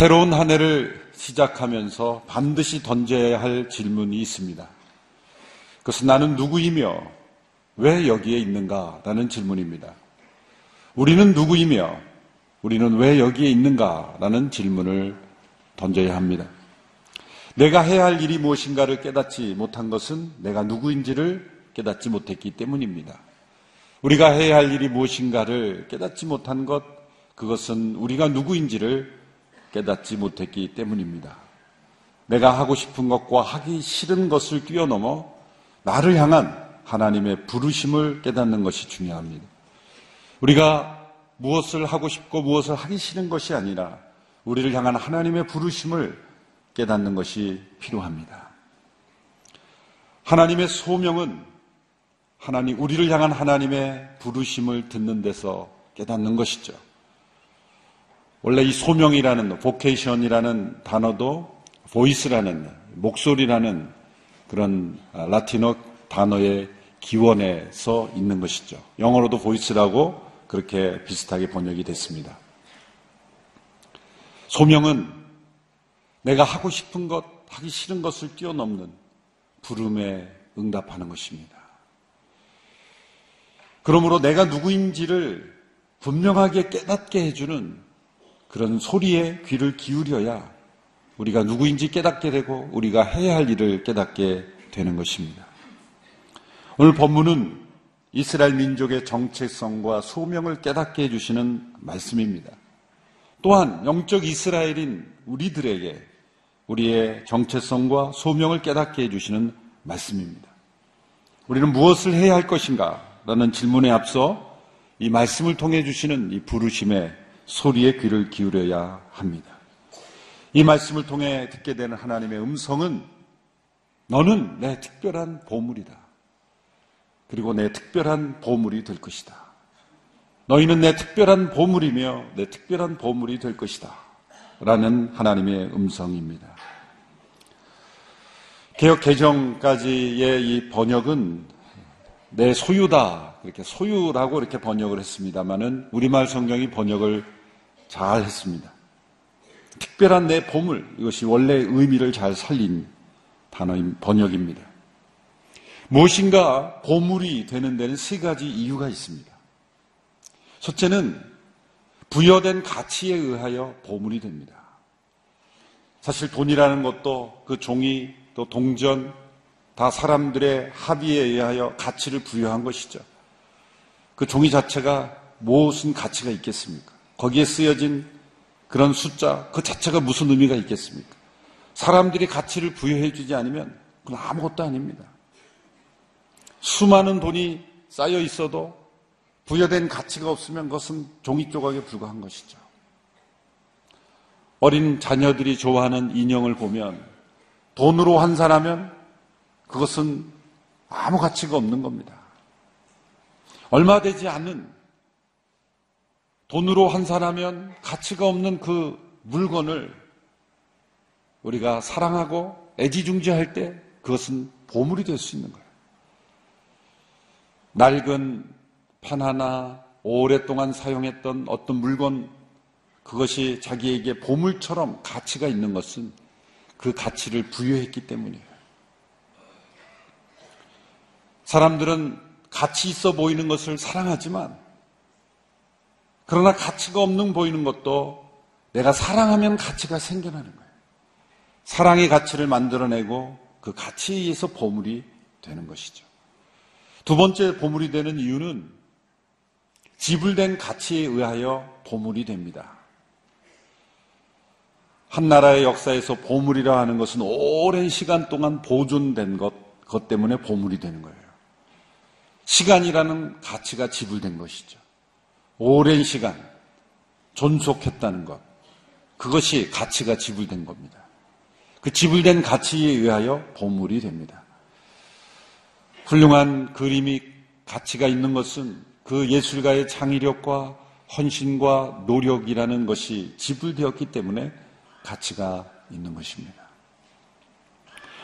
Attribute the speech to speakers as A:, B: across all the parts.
A: 새로운 한 해를 시작하면서 반드시 던져야 할 질문이 있습니다. 그것은 나는 누구이며 왜 여기에 있는가? 라는 질문입니다. 우리는 누구이며 우리는 왜 여기에 있는가? 라는 질문을 던져야 합니다. 내가 해야 할 일이 무엇인가를 깨닫지 못한 것은 내가 누구인지를 깨닫지 못했기 때문입니다. 우리가 해야 할 일이 무엇인가를 깨닫지 못한 것, 그것은 우리가 누구인지를 깨닫지 못했기 때문입니다. 내가 하고 싶은 것과 하기 싫은 것을 뛰어넘어 나를 향한 하나님의 부르심을 깨닫는 것이 중요합니다. 우리가 무엇을 하고 싶고 무엇을 하기 싫은 것이 아니라 우리를 향한 하나님의 부르심을 깨닫는 것이 필요합니다. 하나님의 소명은 하나님, 우리를 향한 하나님의 부르심을 듣는 데서 깨닫는 것이죠. 원래 이 소명이라는, vocation이라는 단어도 voice라는, 목소리라는 그런 라틴어 단어의 기원에서 있는 것이죠. 영어로도 voice라고 그렇게 비슷하게 번역이 됐습니다. 소명은 내가 하고 싶은 것, 하기 싫은 것을 뛰어넘는 부름에 응답하는 것입니다. 그러므로 내가 누구인지를 분명하게 깨닫게 해주는 그런 소리에 귀를 기울여야 우리가 누구인지 깨닫게 되고 우리가 해야 할 일을 깨닫게 되는 것입니다. 오늘 본문은 이스라엘 민족의 정체성과 소명을 깨닫게 해주시는 말씀입니다. 또한 영적 이스라엘인 우리들에게 우리의 정체성과 소명을 깨닫게 해주시는 말씀입니다. 우리는 무엇을 해야 할 것인가? 라는 질문에 앞서 이 말씀을 통해 주시는 이 부르심의 소리에 귀를 기울여야 합니다. 이 말씀을 통해 듣게 되는 하나님의 음성은 너는 내 특별한 보물이다. 그리고 내 특별한 보물이 될 것이다. 너희는 내 특별한 보물이며 내 특별한 보물이 될 것이다. 라는 하나님의 음성입니다. 개혁 개정까지의 이 번역은 내 소유다. 이렇게 소유라고 이렇게 번역을 했습니다만은 우리말 성경이 번역을 잘 했습니다. 특별한 내 보물. 이것이 원래 의미를 잘 살린 단어인 번역입니다. 무엇인가 보물이 되는 데는 세 가지 이유가 있습니다. 첫째는 부여된 가치에 의하여 보물이 됩니다. 사실 돈이라는 것도 그 종이 또 동전 다 사람들의 합의에 의하여 가치를 부여한 것이죠. 그 종이 자체가 무슨 가치가 있겠습니까? 거기에 쓰여진 그런 숫자 그 자체가 무슨 의미가 있겠습니까? 사람들이 가치를 부여해 주지 않으면 그건 아무것도 아닙니다. 수많은 돈이 쌓여 있어도 부여된 가치가 없으면 그것은 종이 조각에 불과한 것이죠. 어린 자녀들이 좋아하는 인형을 보면 돈으로 환산하면 그것은 아무 가치가 없는 겁니다. 얼마 되지 않는 돈으로 환산하면 가치가 없는 그 물건을 우리가 사랑하고 애지중지할 때 그것은 보물이 될 수 있는 거예요. 낡은 판 하나 오랫동안 사용했던 어떤 물건 그것이 자기에게 보물처럼 가치가 있는 것은 그 가치를 부여했기 때문이에요. 사람들은 가치 있어 보이는 것을 사랑하지만 그러나 가치가 없는 보이는 것도 내가 사랑하면 가치가 생겨나는 거예요. 사랑의 가치를 만들어내고 그 가치에 의해서 보물이 되는 것이죠. 두 번째 보물이 되는 이유는 지불된 가치에 의하여 보물이 됩니다. 한 나라의 역사에서 보물이라 하는 것은 오랜 시간 동안 보존된 것, 것 때문에 보물이 되는 거예요. 시간이라는 가치가 지불된 것이죠. 오랜 시간 존속했다는 것. 그것이 가치가 지불된 겁니다. 그 지불된 가치에 의하여 보물이 됩니다. 훌륭한 그림이 가치가 있는 것은 그 예술가의 창의력과 헌신과 노력이라는 것이 지불되었기 때문에 가치가 있는 것입니다.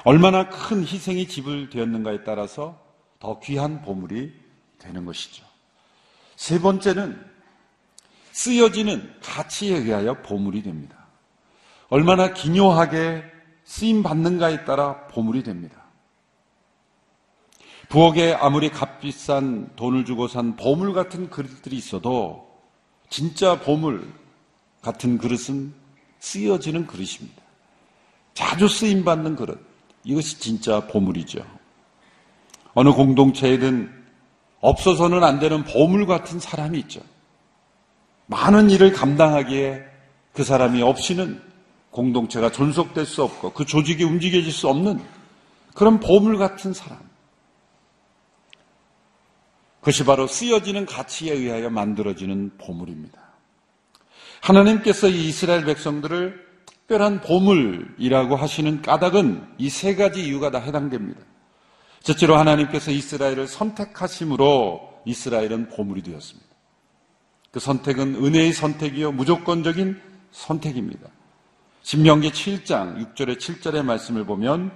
A: 얼마나 큰 희생이 지불되었는가에 따라서 더 귀한 보물이 되는 것이죠. 세 번째는 쓰여지는 가치에 의하여 보물이 됩니다. 얼마나 기묘하게 쓰임 받는가에 따라 보물이 됩니다. 부엌에 아무리 값비싼 돈을 주고 산 보물 같은 그릇들이 있어도 진짜 보물 같은 그릇은 쓰여지는 그릇입니다. 자주 쓰임 받는 그릇. 이것이 진짜 보물이죠. 어느 공동체에든 없어서는 안 되는 보물 같은 사람이 있죠. 많은 일을 감당하기에 그 사람이 없이는 공동체가 존속될 수 없고 그 조직이 움직여질 수 없는 그런 보물 같은 사람. 그것이 바로 쓰여지는 가치에 의하여 만들어지는 보물입니다. 하나님께서 이 이스라엘 백성들을 특별한 보물이라고 하시는 까닭은 이 세 가지 이유가 다 해당됩니다. 첫째로 하나님께서 이스라엘을 선택하심으로 이스라엘은 보물이 되었습니다. 그 선택은 은혜의 선택이요 무조건적인 선택입니다. 신명기 7장 6절에 7절의 말씀을 보면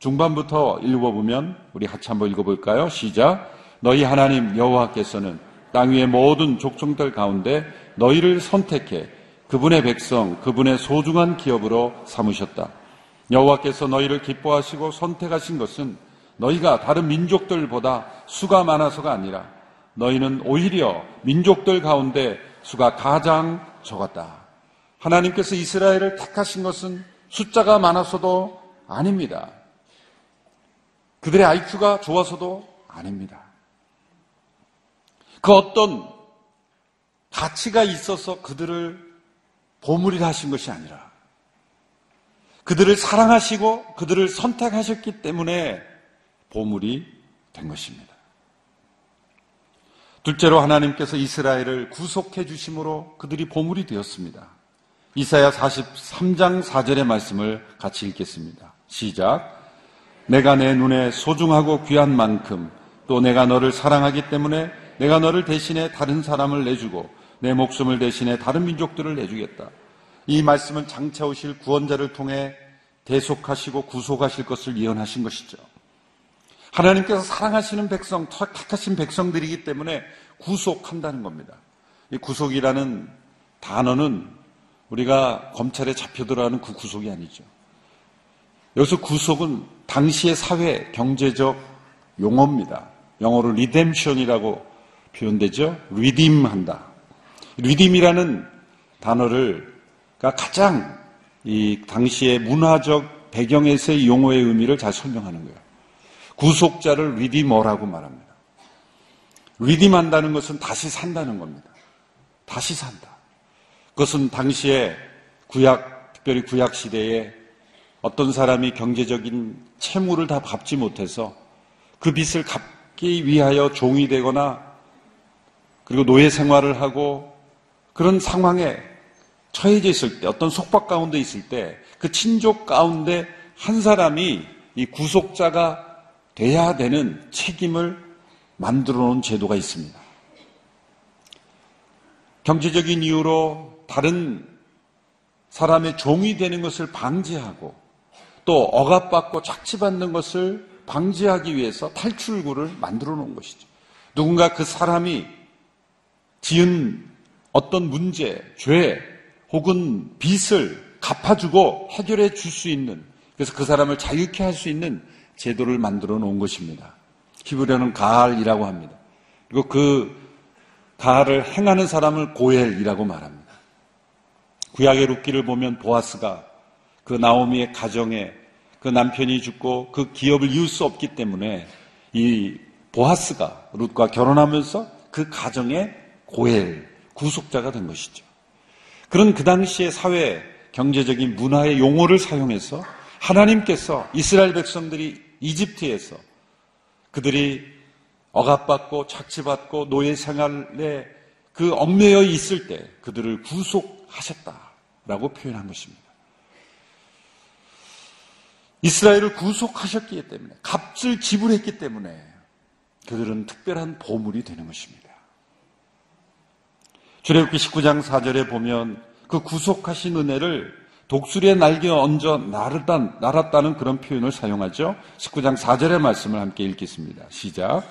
A: 중반부터 읽어보면 우리 같이 한번 읽어볼까요? 시작. 너희 하나님 여호와께서는 땅 위의 모든 족종들 가운데 너희를 선택해 그분의 백성, 그분의 소중한 기업으로 삼으셨다. 여호와께서 너희를 기뻐하시고 선택하신 것은 너희가 다른 민족들보다 수가 많아서가 아니라 너희는 오히려 민족들 가운데 수가 가장 적었다. 하나님께서 이스라엘을 택하신 것은 숫자가 많아서도 아닙니다. 그들의 IQ가 좋아서도 아닙니다. 그 어떤 가치가 있어서 그들을 보물이라 하신 것이 아니라 그들을 사랑하시고 그들을 선택하셨기 때문에 보물이 된 것입니다. 둘째로 하나님께서 이스라엘을 구속해 주심으로 그들이 보물이 되었습니다. 이사야 43장 4절의 말씀을 같이 읽겠습니다. 시작. 내가 내 눈에 소중하고 귀한 만큼 또 내가 너를 사랑하기 때문에 내가 너를 대신해 다른 사람을 내주고 내 목숨을 대신해 다른 민족들을 내주겠다. 이 말씀은 장차 오실 구원자를 통해 대속하시고 구속하실 것을 예언하신 것이죠. 하나님께서 사랑하시는 백성, 택하신 백성들이기 때문에 구속한다는 겁니다. 이 구속이라는 단어는 우리가 검찰에 잡혀 들어가는 그 구속이 아니죠. 여기서 구속은 당시의 사회 경제적 용어입니다. 영어로 리뎀션이라고 표현되죠. 리딤한다. 리딤이라는 단어를 가장 이 당시의 문화적 배경에서의 용어의 의미를 잘 설명하는 거예요. 구속자를 리디머라고 말합니다. 리디만다는 것은 다시 산다는 겁니다. 다시 산다. 그것은 당시에 구약, 특별히 구약 시대에 어떤 사람이 경제적인 채무를 다 갚지 못해서 그 빚을 갚기 위하여 종이 되거나 그리고 노예 생활을 하고 그런 상황에 처해져 있을 때 어떤 속박 가운데 있을 때 그 친족 가운데 한 사람이 이 구속자가 돼야 되는 책임을 만들어 놓은 제도가 있습니다. 경제적인 이유로 다른 사람의 종이 되는 것을 방지하고 또 억압받고 착취받는 것을 방지하기 위해서 탈출구를 만들어 놓은 것이죠. 누군가 그 사람이 지은 어떤 문제, 죄 혹은 빚을 갚아주고 해결해 줄 수 있는 그래서 그 사람을 자유케 할 수 있는 제도를 만들어 놓은 것입니다. 히브리어는 가할이라고 합니다. 그리고 그 가할을 행하는 사람을 고엘이라고 말합니다. 구약의 룻기를 보면 보아스가 그 나오미의 가정에 그 남편이 죽고 그 기업을 이을 수 없기 때문에 이 보아스가 룻과 결혼하면서 그 가정의 고엘, 구속자가 된 것이죠. 그런 그 당시의 사회, 경제적인 문화의 용어를 사용해서 하나님께서 이스라엘 백성들이 이집트에서 그들이 억압받고 착취받고 노예 생활에 그 얽매여 있을 때 그들을 구속하셨다라고 표현한 것입니다. 이스라엘을 구속하셨기 때문에 값을 지불했기 때문에 그들은 특별한 보물이 되는 것입니다. 출애굽기 19장 4절에 보면 그 구속하신 은혜를 독수리의 날개 얹어 날았다, 날았다는 그런 표현을 사용하죠. 19장 4절의 말씀을 함께 읽겠습니다. 시작.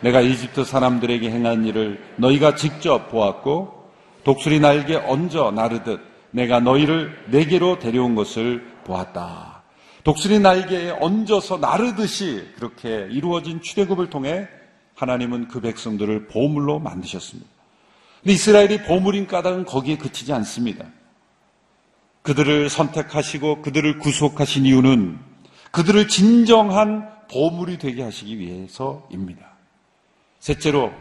A: 내가 이집트 사람들에게 행한 일을 너희가 직접 보았고 독수리 날개 얹어 나르듯 내가 너희를 내게로 데려온 것을 보았다. 독수리 날개에 얹어서 나르듯이 그렇게 이루어진 출애굽을 통해 하나님은 그 백성들을 보물로 만드셨습니다. 근데 이스라엘이 보물인 까닭은 거기에 그치지 않습니다. 그들을 선택하시고 그들을 구속하신 이유는 그들을 진정한 보물이 되게 하시기 위해서입니다. 셋째로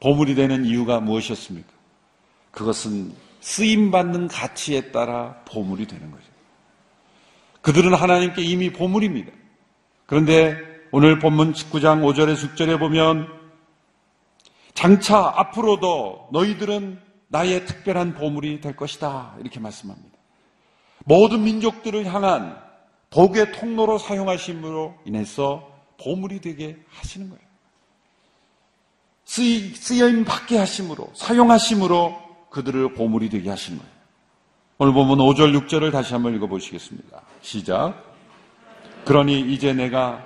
A: 보물이 되는 이유가 무엇이었습니까? 그것은 쓰임받는 가치에 따라 보물이 되는 거죠. 그들은 하나님께 이미 보물입니다. 그런데 오늘 본문 19장 5절에 6절에 보면 장차 앞으로도 너희들은 나의 특별한 보물이 될 것이다. 이렇게 말씀합니다. 모든 민족들을 향한 복의 통로로 사용하심으로 인해서 보물이 되게 하시는 거예요. 쓰임 받게 하심으로, 사용하심으로 그들을 보물이 되게 하신 거예요. 오늘 보면 5절, 6절을 다시 한번 읽어보시겠습니다. 시작. 그러니 이제 내가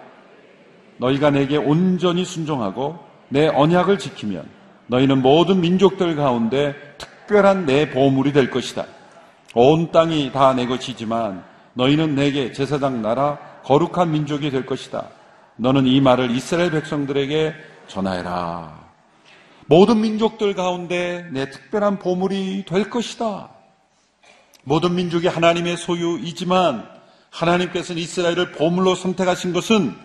A: 너희가 내게 온전히 순종하고 내 언약을 지키면 너희는 모든 민족들 가운데 특별한 내 보물이 될 것이다. 온 땅이 다 내 것이지만 너희는 내게 제사장 나라 거룩한 민족이 될 것이다. 너는 이 말을 이스라엘 백성들에게 전하여라. 모든 민족들 가운데 내 특별한 보물이 될 것이다. 모든 민족이 하나님의 소유이지만 하나님께서는 이스라엘을 보물로 선택하신 것은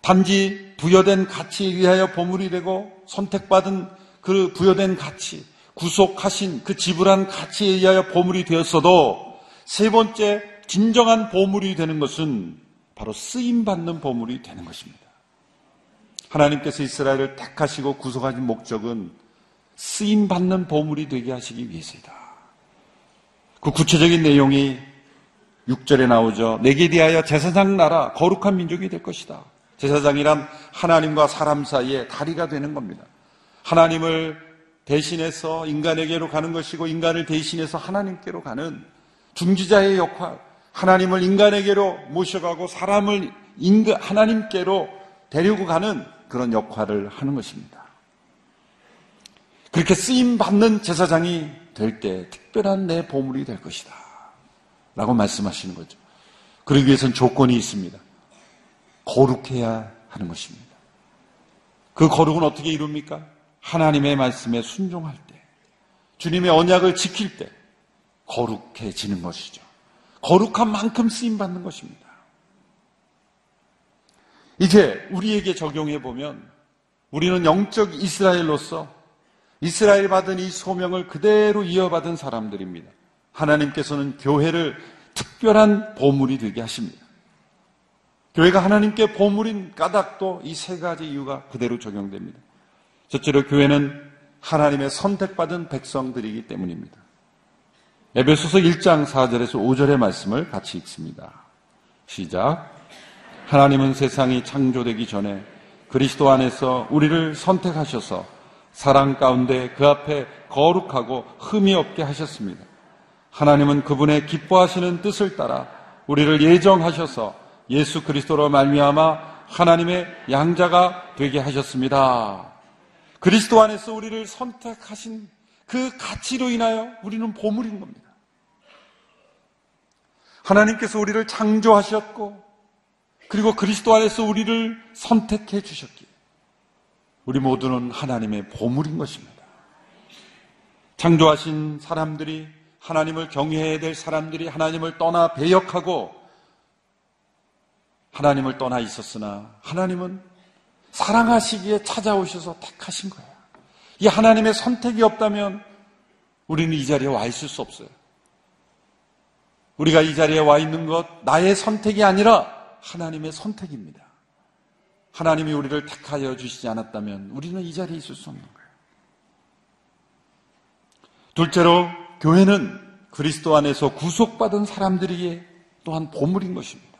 A: 단지 부여된 가치에 의하여 보물이 되고 선택받은 그 부여된 가치, 구속하신 그 지불한 가치에 의하여 보물이 되었어도 세 번째 진정한 보물이 되는 것은 바로 쓰임 받는 보물이 되는 것입니다. 하나님께서 이스라엘을 택하시고 구속하신 목적은 쓰임 받는 보물이 되게 하시기 위해서이다. 그 구체적인 내용이 6절에 나오죠. 내게 대하여 제사장 나라 거룩한 민족이 될 것이다. 제사장이란 하나님과 사람 사이에 다리가 되는 겁니다. 하나님을 대신해서 인간에게로 가는 것이고 인간을 대신해서 하나님께로 가는 중지자의 역할, 하나님을 인간에게로 모셔가고 사람을 인간, 하나님께로 데리고 가는 그런 역할을 하는 것입니다. 그렇게 쓰임 받는 제사장이 될 때 특별한 내 보물이 될 것이다. 라고 말씀하시는 거죠. 그러기 위해서는 조건이 있습니다. 거룩해야 하는 것입니다. 그 거룩은 어떻게 이룹니까? 하나님의 말씀에 순종할 때, 주님의 언약을 지킬 때 거룩해지는 것이죠. 거룩한 만큼 쓰임 받는 것입니다. 이제 우리에게 적용해 보면 우리는 영적 이스라엘로서 이스라엘 받은 이 소명을 그대로 이어받은 사람들입니다. 하나님께서는 교회를 특별한 보물이 되게 하십니다. 교회가 하나님께 보물인 까닭도 이 세 가지 이유가 그대로 적용됩니다. 첫째로 교회는 하나님의 선택받은 백성들이기 때문입니다. 에베소서 1장 4절에서 5절의 말씀을 같이 읽습니다. 시작. 하나님은 세상이 창조되기 전에 그리스도 안에서 우리를 선택하셔서 사랑 가운데 그 앞에 거룩하고 흠이 없게 하셨습니다. 하나님은 그분의 기뻐하시는 뜻을 따라 우리를 예정하셔서 예수 그리스도로 말미암아 하나님의 양자가 되게 하셨습니다. 그리스도 안에서 우리를 선택하신 그 가치로 인하여 우리는 보물인 겁니다. 하나님께서 우리를 창조하셨고 그리고 그리스도 안에서 우리를 선택해 주셨기에 우리 모두는 하나님의 보물인 것입니다. 창조하신 사람들이 하나님을 경외해야 될 사람들이 하나님을 떠나 배역하고 하나님을 떠나 있었으나 하나님은 사랑하시기에 찾아오셔서 택하신 거예요. 이 하나님의 선택이 없다면 우리는 이 자리에 와 있을 수 없어요. 우리가 이 자리에 와 있는 것 나의 선택이 아니라 하나님의 선택입니다. 하나님이 우리를 택하여 주시지 않았다면 우리는 이 자리에 있을 수 없는 거예요. 둘째로 교회는 그리스도 안에서 구속받은 사람들에게 또한 보물인 것입니다.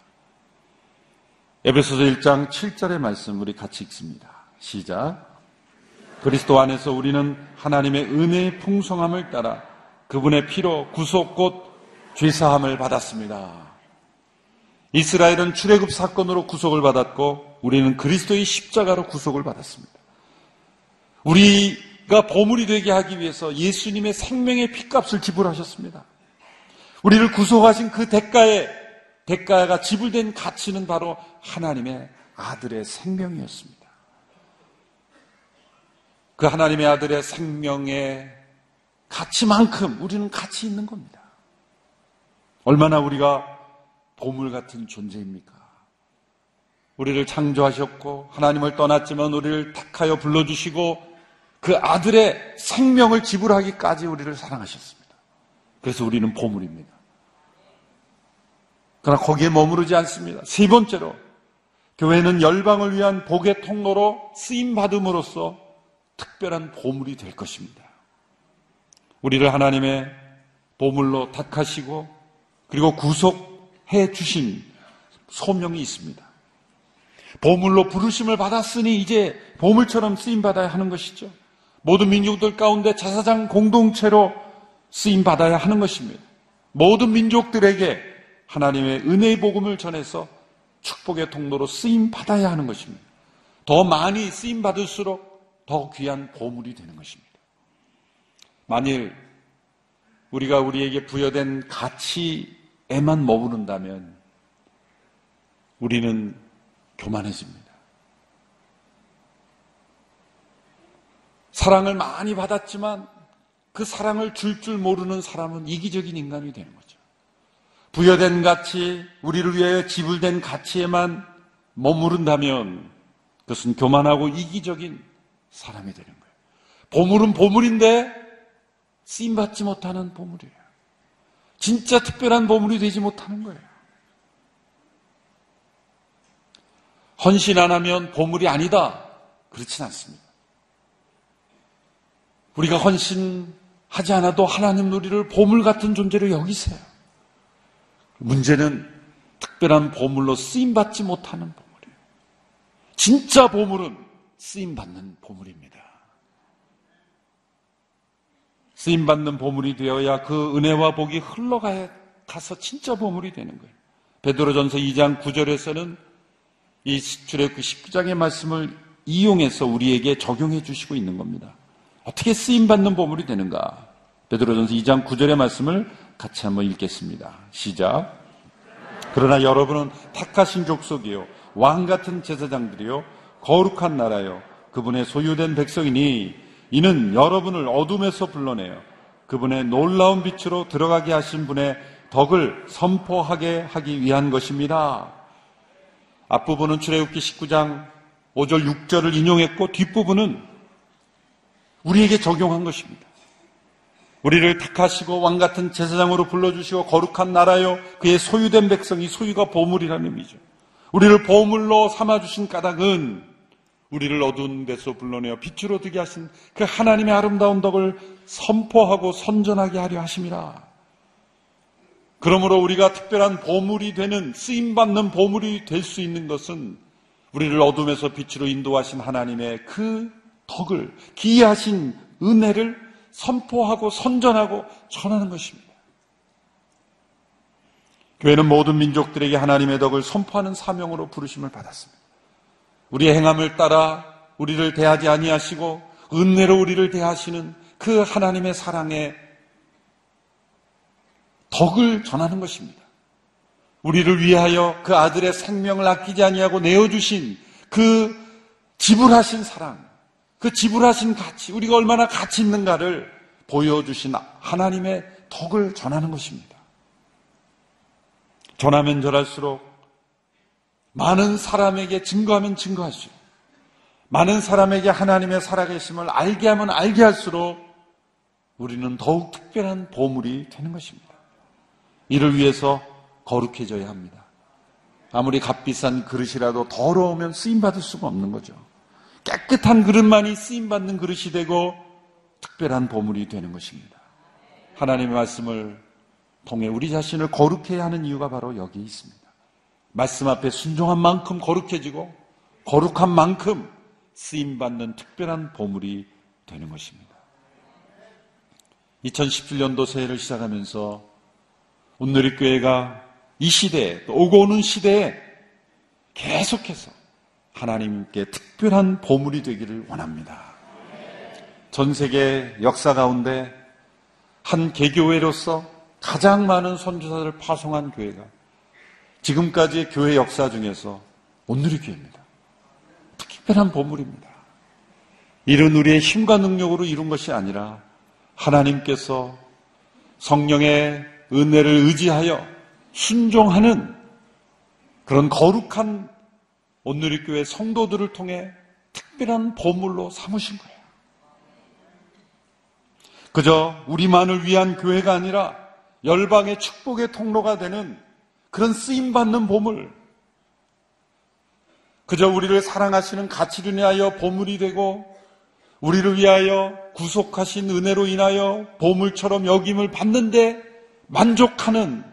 A: 에베소서 1장 7절의 말씀 우리 같이 읽습니다. 시작. 그리스도 안에서 우리는 하나님의 은혜의 풍성함을 따라 그분의 피로 구속 곧 죄사함을 받았습니다. 이스라엘은 출애굽 사건으로 구속을 받았고 우리는 그리스도의 십자가로 구속을 받았습니다. 우리 우리가 보물이 되게 하기 위해서 예수님의 생명의 피값을 지불하셨습니다. 우리를 구속하신 그 대가에 대가가 지불된 가치는 바로 하나님의 아들의 생명이었습니다. 그 하나님의 아들의 생명의 가치만큼 우리는 가치 있는 겁니다. 얼마나 우리가 보물 같은 존재입니까? 우리를 창조하셨고 하나님을 떠났지만 우리를 택하여 불러주시고 그 아들의 생명을 지불하기까지 우리를 사랑하셨습니다. 그래서 우리는 보물입니다. 그러나 거기에 머무르지 않습니다. 세 번째로 교회는 열방을 위한 복의 통로로 쓰임 받음으로써 특별한 보물이 될 것입니다. 우리를 하나님의 보물로 택하시고 그리고 구속해 주신 소명이 있습니다. 보물로 부르심을 받았으니 이제 보물처럼 쓰임 받아야 하는 것이죠. 모든 민족들 가운데 자사장 공동체로 쓰임 받아야 하는 것입니다. 모든 민족들에게 하나님의 은혜의 복음을 전해서 축복의 통로로 쓰임 받아야 하는 것입니다. 더 많이 쓰임 받을수록 더 귀한 보물이 되는 것입니다. 만일 우리가 우리에게 부여된 가치에만 머무른다면 우리는 교만해집니다. 사랑을 많이 받았지만 그 사랑을 줄줄 모르는 사람은 이기적인 인간이 되는 거죠. 부여된 가치, 우리를 위해 지불된 가치에만 머무른다면 그것은 교만하고 이기적인 사람이 되는 거예요. 보물은 보물인데 쓰임받지 못하는 보물이에요. 진짜 특별한 보물이 되지 못하는 거예요. 헌신 안 하면 보물이 아니다. 그렇진 않습니다. 우리가 헌신하지 않아도 하나님 우리를 보물 같은 존재로 여기세요. 문제는 특별한 보물로 쓰임받지 못하는 보물이에요. 진짜 보물은 쓰임받는 보물입니다. 쓰임받는 보물이 되어야 그 은혜와 복이 흘러가야 가서 진짜 보물이 되는 거예요. 베드로전서 2장 9절에서는 이 출애굽 19장의 말씀을 이용해서 우리에게 적용해 주시고 있는 겁니다. 어떻게 쓰임 받는 보물이 되는가? 베드로전서 2장 9절의 말씀을 같이 한번 읽겠습니다. 시작. 그러나 여러분은 탁하신 족속이요 왕 같은 제사장들이요 거룩한 나라요 그분의 소유된 백성이니 이는 여러분을 어둠에서 불러내요 그분의 놀라운 빛으로 들어가게 하신 분의 덕을 선포하게 하기 위한 것입니다. 앞부분은 출애굽기 19장 5절 6절을 인용했고 뒷부분은 우리에게 적용한 것입니다. 우리를 택하시고 왕 같은 제사장으로 불러주시고 거룩한 나라요 그의 소유된 백성이 소유가 보물이라는 의미죠. 우리를 보물로 삼아 주신 까닭은 우리를 어두운 데서 불러내어 빛으로 되게 하신 그 하나님의 아름다운 덕을 선포하고 선전하게 하려 하심이라. 그러므로 우리가 특별한 보물이 되는 쓰임 받는 보물이 될 수 있는 것은 우리를 어둠에서 빛으로 인도하신 하나님의 그 덕을 기이하신 은혜를 선포하고 선전하고 전하는 것입니다. 교회는 모든 민족들에게 하나님의 덕을 선포하는 사명으로 부르심을 받았습니다. 우리의 행함을 따라 우리를 대하지 아니하시고 은혜로 우리를 대하시는 그 하나님의 사랑에 덕을 전하는 것입니다. 우리를 위하여 그 아들의 생명을 아끼지 아니하고 내어 주신 그 지불하신 사랑, 그 지불하신 가치, 우리가 얼마나 가치 있는가를 보여주신 하나님의 덕을 전하는 것입니다. 전하면 전할수록 많은 사람에게 증거하면 증거할수록 많은 사람에게 하나님의 살아계심을 알게 하면 알게 할수록 우리는 더욱 특별한 보물이 되는 것입니다. 이를 위해서 거룩해져야 합니다. 아무리 값비싼 그릇이라도 더러우면 쓰임받을 수가 없는 거죠. 깨끗한 그릇만이 쓰임받는 그릇이 되고 특별한 보물이 되는 것입니다. 하나님의 말씀을 통해 우리 자신을 거룩해야 하는 이유가 바로 여기 있습니다. 말씀 앞에 순종한 만큼 거룩해지고 거룩한 만큼 쓰임받는 특별한 보물이 되는 것입니다. 2017년도 새해를 시작하면서 온누리 교회가 이 시대에 오고 오는 시대에 계속해서 하나님께 특별한 보물이 되기를 원합니다. 전 세계 역사 가운데 한 개교회로서 가장 많은 선교사들을 파송한 교회가 지금까지의 교회 역사 중에서 온누리 교회입니다. 특별한 보물입니다. 이런 우리의 힘과 능력으로 이룬 것이 아니라 하나님께서 성령의 은혜를 의지하여 순종하는 그런 거룩한 온누리교회 성도들을 통해 특별한 보물로 삼으신 거예요. 그저 우리만을 위한 교회가 아니라 열방의 축복의 통로가 되는 그런 쓰임받는 보물. 그저 우리를 사랑하시는 가치를 인하여 보물이 되고 우리를 위하여 구속하신 은혜로 인하여 보물처럼 여김을 받는데 만족하는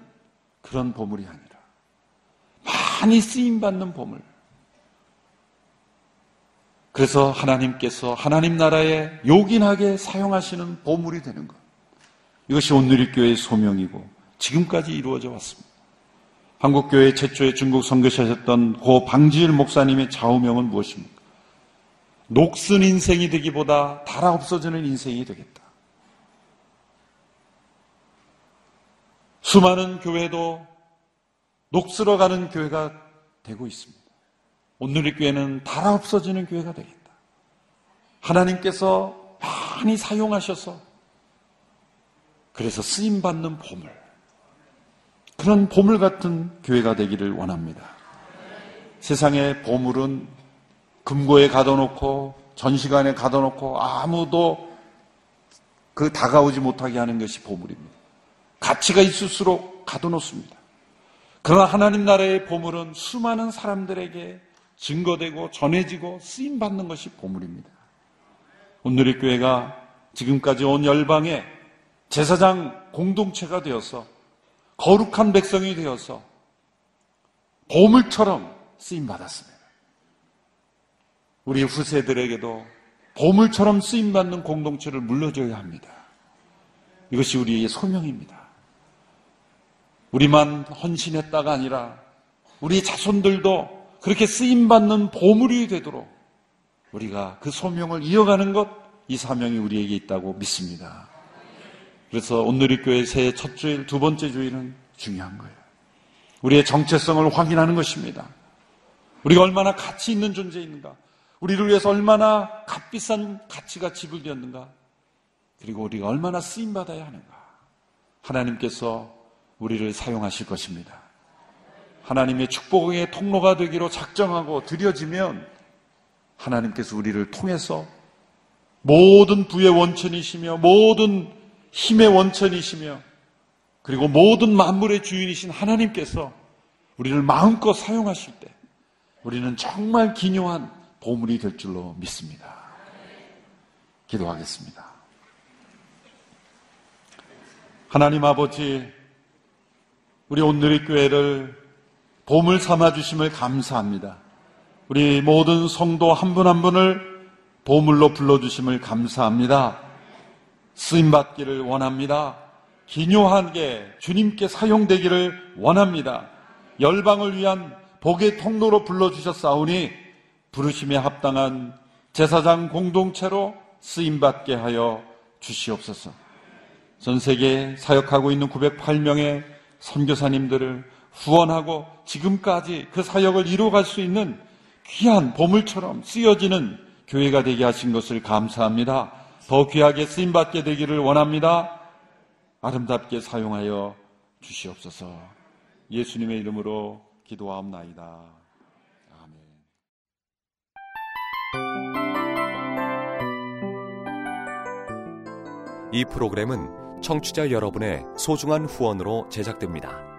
A: 그런 보물이 아니라 많이 쓰임 받는 보물. 그래서 하나님께서 하나님 나라에 요긴하게 사용하시는 보물이 되는 것. 이것이 온누리교회의 소명이고 지금까지 이루어져 왔습니다. 한국교회 최초의 중국 선교사셨던 고 방지일 목사님의 좌우명은 무엇입니까? 녹슨 인생이 되기보다 달아 없어지는 인생이 되겠다. 수많은 교회도 녹슬어가는 교회가 되고 있습니다. 오늘의 교회는 달아 없어지는 교회가 되겠다. 하나님께서 많이 사용하셔서 그래서 쓰임 받는 보물, 그런 보물 같은 교회가 되기를 원합니다. 세상의 보물은 금고에 가둬놓고 전시관에 가둬놓고 아무도 그 다가오지 못하게 하는 것이 보물입니다. 가치가 있을수록 가둬놓습니다. 그러나 하나님 나라의 보물은 수많은 사람들에게 증거되고 전해지고 쓰임 받는 것이 보물입니다. 오늘의 교회가 지금까지 온 열방에 제사장 공동체가 되어서 거룩한 백성이 되어서 보물처럼 쓰임 받았습니다. 우리 후세들에게도 보물처럼 쓰임 받는 공동체를 물려줘야 합니다. 이것이 우리의 소명입니다. 우리만 헌신했다가 아니라 우리 자손들도 그렇게 쓰임받는 보물이 되도록 우리가 그 소명을 이어가는 것, 이 사명이 우리에게 있다고 믿습니다. 그래서 오늘의 교회 새해 첫 주일, 두 번째 주일은 중요한 거예요. 우리의 정체성을 확인하는 것입니다. 우리가 얼마나 가치 있는 존재인가, 우리를 위해서 얼마나 값비싼 가치가 지불되었는가, 그리고 우리가 얼마나 쓰임받아야 하는가. 하나님께서 우리를 사용하실 것입니다. 하나님의 축복의 통로가 되기로 작정하고 드려지면 하나님께서 우리를 통해서 모든 부의 원천이시며 모든 힘의 원천이시며 그리고 모든 만물의 주인이신 하나님께서 우리를 마음껏 사용하실 때 우리는 정말 기묘한 보물이 될 줄로 믿습니다. 기도하겠습니다. 하나님 아버지 우리 오늘의 교회를 보물 삼아 주심을 감사합니다. 우리 모든 성도 한 분한 한 분을 보물로 불러 주심을 감사합니다. 쓰임 받기를 원합니다. 기묘하게 주님께 사용되기를 원합니다. 열방을 위한 복의 통로로 불러 주셨사오니 부르심에 합당한 제사장 공동체로 쓰임 받게 하여 주시옵소서. 전 세계에 사역하고 있는 908명의 선교사님들을 후원하고 지금까지 그 사역을 이루어갈 수 있는 귀한 보물처럼 쓰여지는 교회가 되게 하신 것을 감사합니다. 더 귀하게 쓰임받게 되기를 원합니다. 아름답게 사용하여 주시옵소서. 예수님의 이름으로 기도하옵나이다. 아멘.
B: 이 프로그램은 청취자 여러분의 소중한 후원으로 제작됩니다.